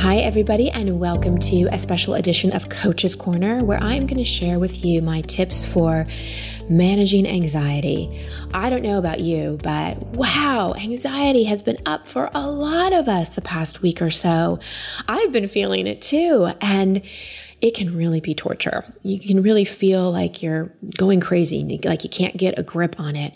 Hi, everybody, and welcome to a special edition of Coach's Corner, where I'm going to share with you my tips for managing anxiety. I don't know about you, but wow, anxiety has been up for a lot of us the past week or so. I've been feeling it too, and it can really be torture. You can really feel like you're going crazy, like you can't get a grip on it.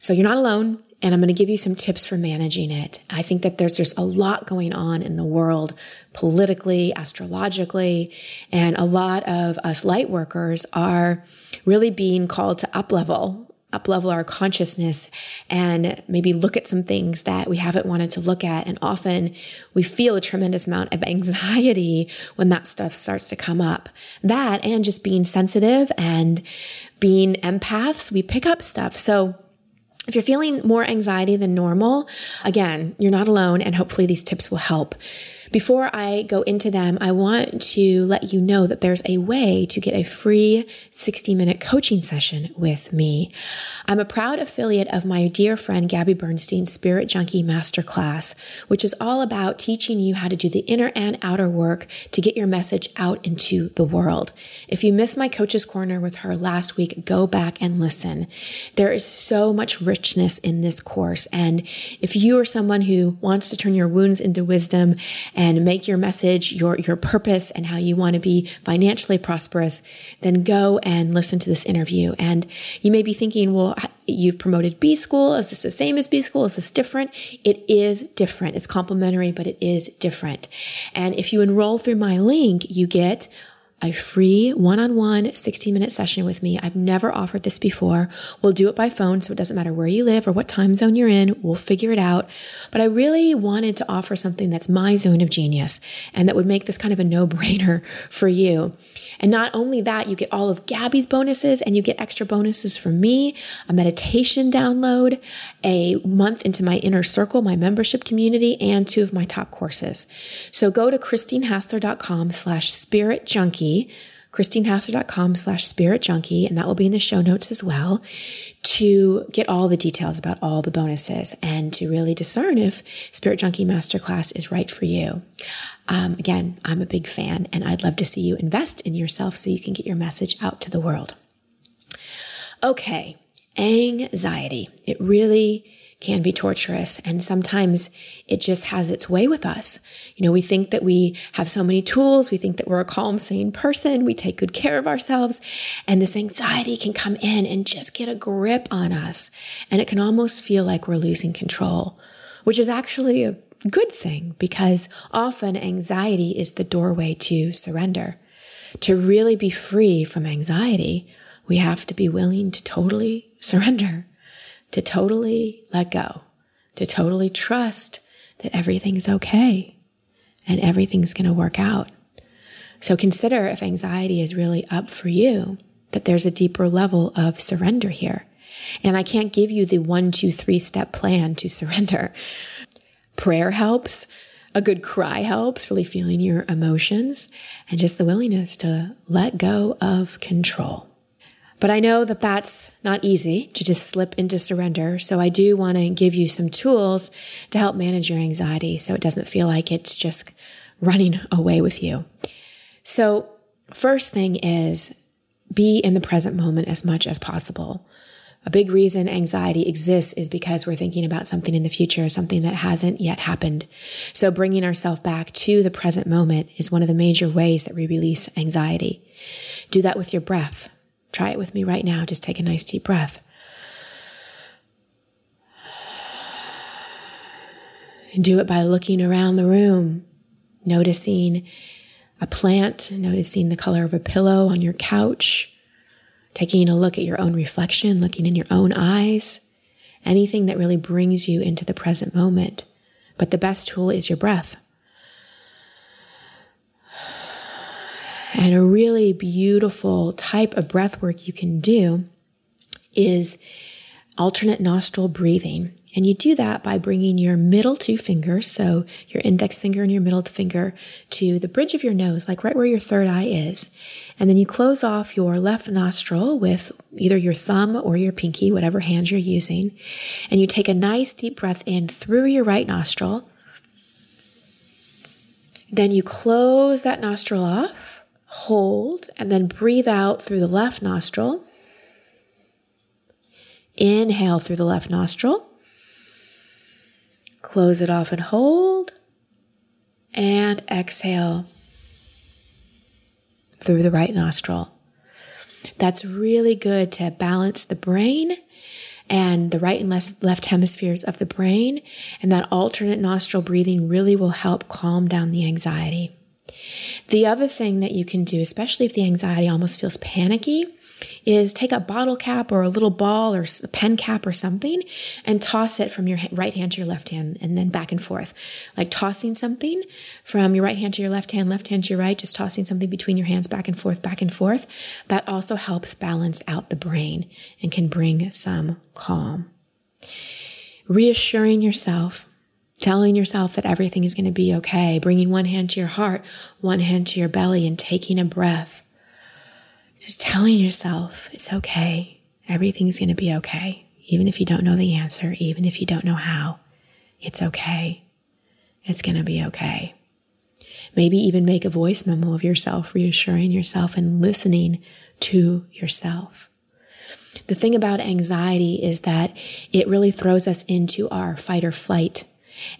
So you're not alone and I'm going to give you some tips for managing it. I think that there's just a lot going on in the world politically, astrologically, and a lot of us light workers are really being called to up level up level our consciousness and maybe look at some things that we haven't wanted to look at. And often we feel a tremendous amount of anxiety when that stuff starts to come up. That and just being sensitive and being empaths, we pick up stuff. So if you're feeling more anxiety than normal, again, you're not alone and hopefully these tips will help. Before I go into them, I want to let you know that there's a way to get a free 60 minute coaching session with me. I'm a proud affiliate of my dear friend Gabby Bernstein's Spirit Junkie Masterclass, which is all about teaching you how to do the inner and outer work to get your message out into the world. If you missed my coach's corner with her last week, go back and listen. There is so much richness in this course. And if you are someone who wants to turn your wounds into wisdom and make your message your, your purpose and how you want to be financially prosperous, then go and listen to this interview. And you may be thinking, well, you've promoted B school. Is this the same as B school? Is this different? It is different. It's complementary, but it is different. And if you enroll through my link, you get a free one-on-one 60 minute session with me. I've never offered this before. We'll do it by phone. So it doesn't matter where you live or what time zone you're in. We'll figure it out. But I really wanted to offer something that's my zone of genius and that would make this kind of a no brainer for you. And not only that, you get all of Gabby's bonuses and you get extra bonuses from me, a meditation download, a month into my inner circle, my membership community, and two of my top courses. So go to christinehassler.com slash spirit junkie christinehassler.com slash spirit junkie, and that will be in the show notes as well, to get all the details about all the bonuses and to really discern if Spirit Junkie Masterclass is right for you. Um, again, I'm a big fan, and I'd love to see you invest in yourself so you can get your message out to the world. Okay, anxiety. It really can be torturous. And sometimes it just has its way with us. You know, we think that we have so many tools. We think that we're a calm, sane person. We take good care of ourselves. And this anxiety can come in and just get a grip on us. And it can almost feel like we're losing control, which is actually a good thing because often anxiety is the doorway to surrender. To really be free from anxiety, we have to be willing to totally surrender to totally let go, to totally trust that everything's okay and everything's going to work out. So consider if anxiety is really up for you, that there's a deeper level of surrender here. And I can't give you the one, two, three step plan to surrender. Prayer helps. A good cry helps, really feeling your emotions and just the willingness to let go of control. But I know that that's not easy to just slip into surrender. So I do want to give you some tools to help manage your anxiety so it doesn't feel like it's just running away with you. So, first thing is be in the present moment as much as possible. A big reason anxiety exists is because we're thinking about something in the future, something that hasn't yet happened. So bringing ourselves back to the present moment is one of the major ways that we release anxiety. Do that with your breath. Try it with me right now. Just take a nice deep breath. And do it by looking around the room, noticing a plant, noticing the color of a pillow on your couch, taking a look at your own reflection, looking in your own eyes, anything that really brings you into the present moment. But the best tool is your breath. And a really beautiful type of breath work you can do is alternate nostril breathing. And you do that by bringing your middle two fingers, so your index finger and your middle finger, to the bridge of your nose, like right where your third eye is. And then you close off your left nostril with either your thumb or your pinky, whatever hand you're using. And you take a nice deep breath in through your right nostril Then you close that nostril off, hold, and then breathe out through the left nostril. Inhale through the left nostril. Close it off and hold. And exhale through the right nostril. That's really good to balance the brain and the right and left, hemispheres of the brain. And that alternate nostril breathing really will help calm down the anxiety. The other thing that you can do, especially if the anxiety almost feels panicky, is take a bottle cap or a little ball or a pen cap or something and toss it from your right hand to your left hand and then back and forth. Like tossing something from your right hand to your left hand, left hand to your right, just tossing something between your hands back and forth, back and forth. That also helps balance out the brain and can bring some calm. Reassuring yourself telling yourself that everything is going to be okay, bringing one hand to your heart, one hand to your belly, and taking a breath. Just telling yourself it's okay. Everything's going to be okay. Even if you don't know the answer, even if you don't know how, it's okay. It's going to be okay. Maybe even make a voice memo of yourself, reassuring yourself and listening to yourself. The thing about anxiety is that it really throws us into our fight or flight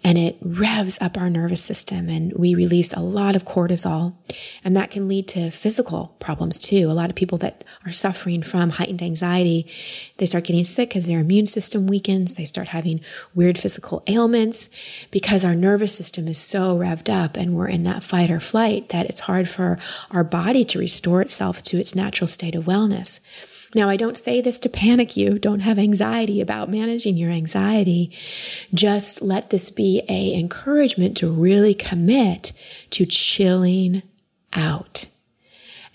and it revs up our nervous system and we release a lot of cortisol and that can lead to physical problems too. A lot of people that are suffering from heightened anxiety, they start getting sick because their immune system weakens. They start having weird physical ailments because our nervous system is so revved up and we're in that fight or flight that it's hard for our body to restore itself to its natural state of wellness. Now, I don't say this to panic you. Don't have anxiety about managing your anxiety. Just let this be a encouragement to really commit to chilling out.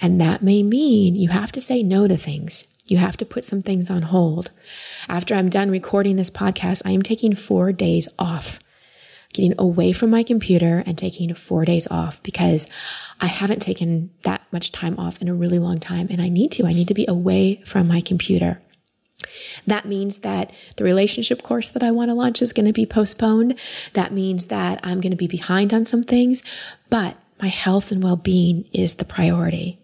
And that may mean you have to say no to things. You have to put some things on hold. After I'm done recording this podcast, I am taking four days off getting away from my computer and taking four days off because I haven't taken that much time off in a really long time and I need to. I need to be away from my computer. That means that the relationship course that I want to launch is going to be postponed. That means that I'm going to be behind on some things, but my health and well being is the priority.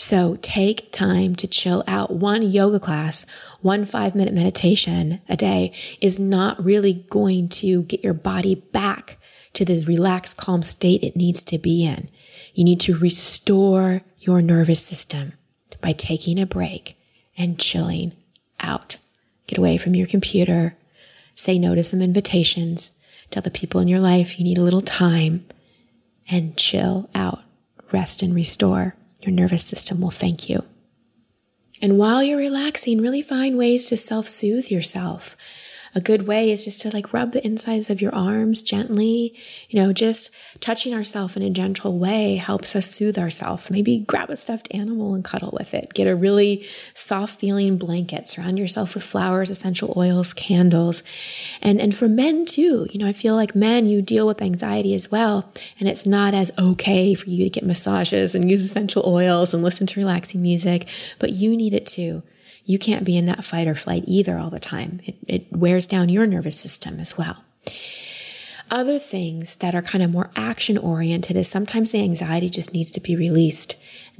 So take time to chill out. One yoga class, one five minute meditation a day is not really going to get your body back to the relaxed, calm state it needs to be in. You need to restore your nervous system by taking a break and chilling out. Get away from your computer. Say no to some invitations. Tell the people in your life you need a little time and chill out. Rest and restore. Your nervous system will thank you. And while you're relaxing, really find ways to self soothe yourself a good way is just to like rub the insides of your arms gently. You know, just touching ourselves in a gentle way helps us soothe ourselves. Maybe grab a stuffed animal and cuddle with it. Get a really soft feeling blanket. Surround yourself with flowers, essential oils, candles. And, and for men too, you know, I feel like men, you deal with anxiety as well. And it's not as okay for you to get massages and use essential oils and listen to relaxing music, but you need it too you can't be in that fight or flight either all the time. It, it wears down your nervous system as well. Other things that are kind of more action oriented is sometimes the anxiety just needs to be released.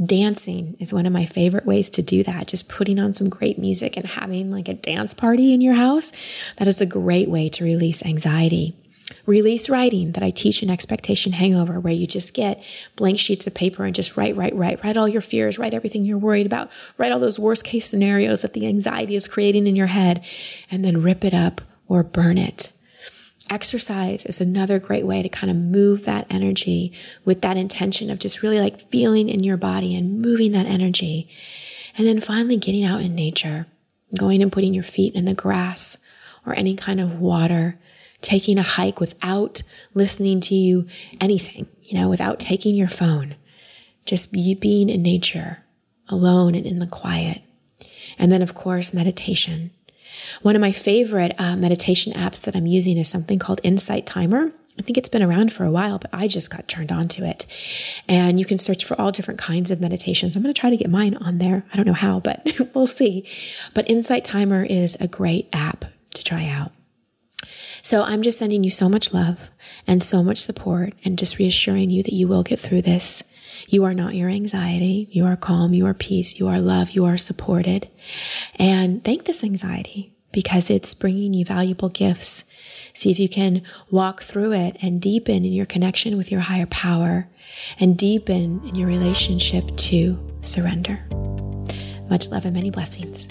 Dancing is one of my favorite ways to do that. Just putting on some great music and having like a dance party in your house. That is a great way to release anxiety. Release writing that I teach in Expectation Hangover, where you just get blank sheets of paper and just write, write, write, write all your fears, write everything you're worried about, write all those worst case scenarios that the anxiety is creating in your head, and then rip it up or burn it. Exercise is another great way to kind of move that energy with that intention of just really like feeling in your body and moving that energy. And then finally getting out in nature, going and putting your feet in the grass or any kind of water taking a hike without listening to you anything, you know, without taking your phone, just be, being in nature alone and in the quiet. And then, of course, meditation. One of my favorite uh, meditation apps that I'm using is something called Insight Timer. I think it's been around for a while, but I just got turned on to it. And you can search for all different kinds of meditations. I'm going to try to get mine on there. I don't know how, but we'll see. But Insight Timer is a great app to try out. So I'm just sending you so much love and so much support and just reassuring you that you will get through this. You are not your anxiety. You are calm. You are peace. You are love. You are supported. And thank this anxiety because it's bringing you valuable gifts. See if you can walk through it and deepen in your connection with your higher power and deepen in your relationship to surrender. Much love and many blessings.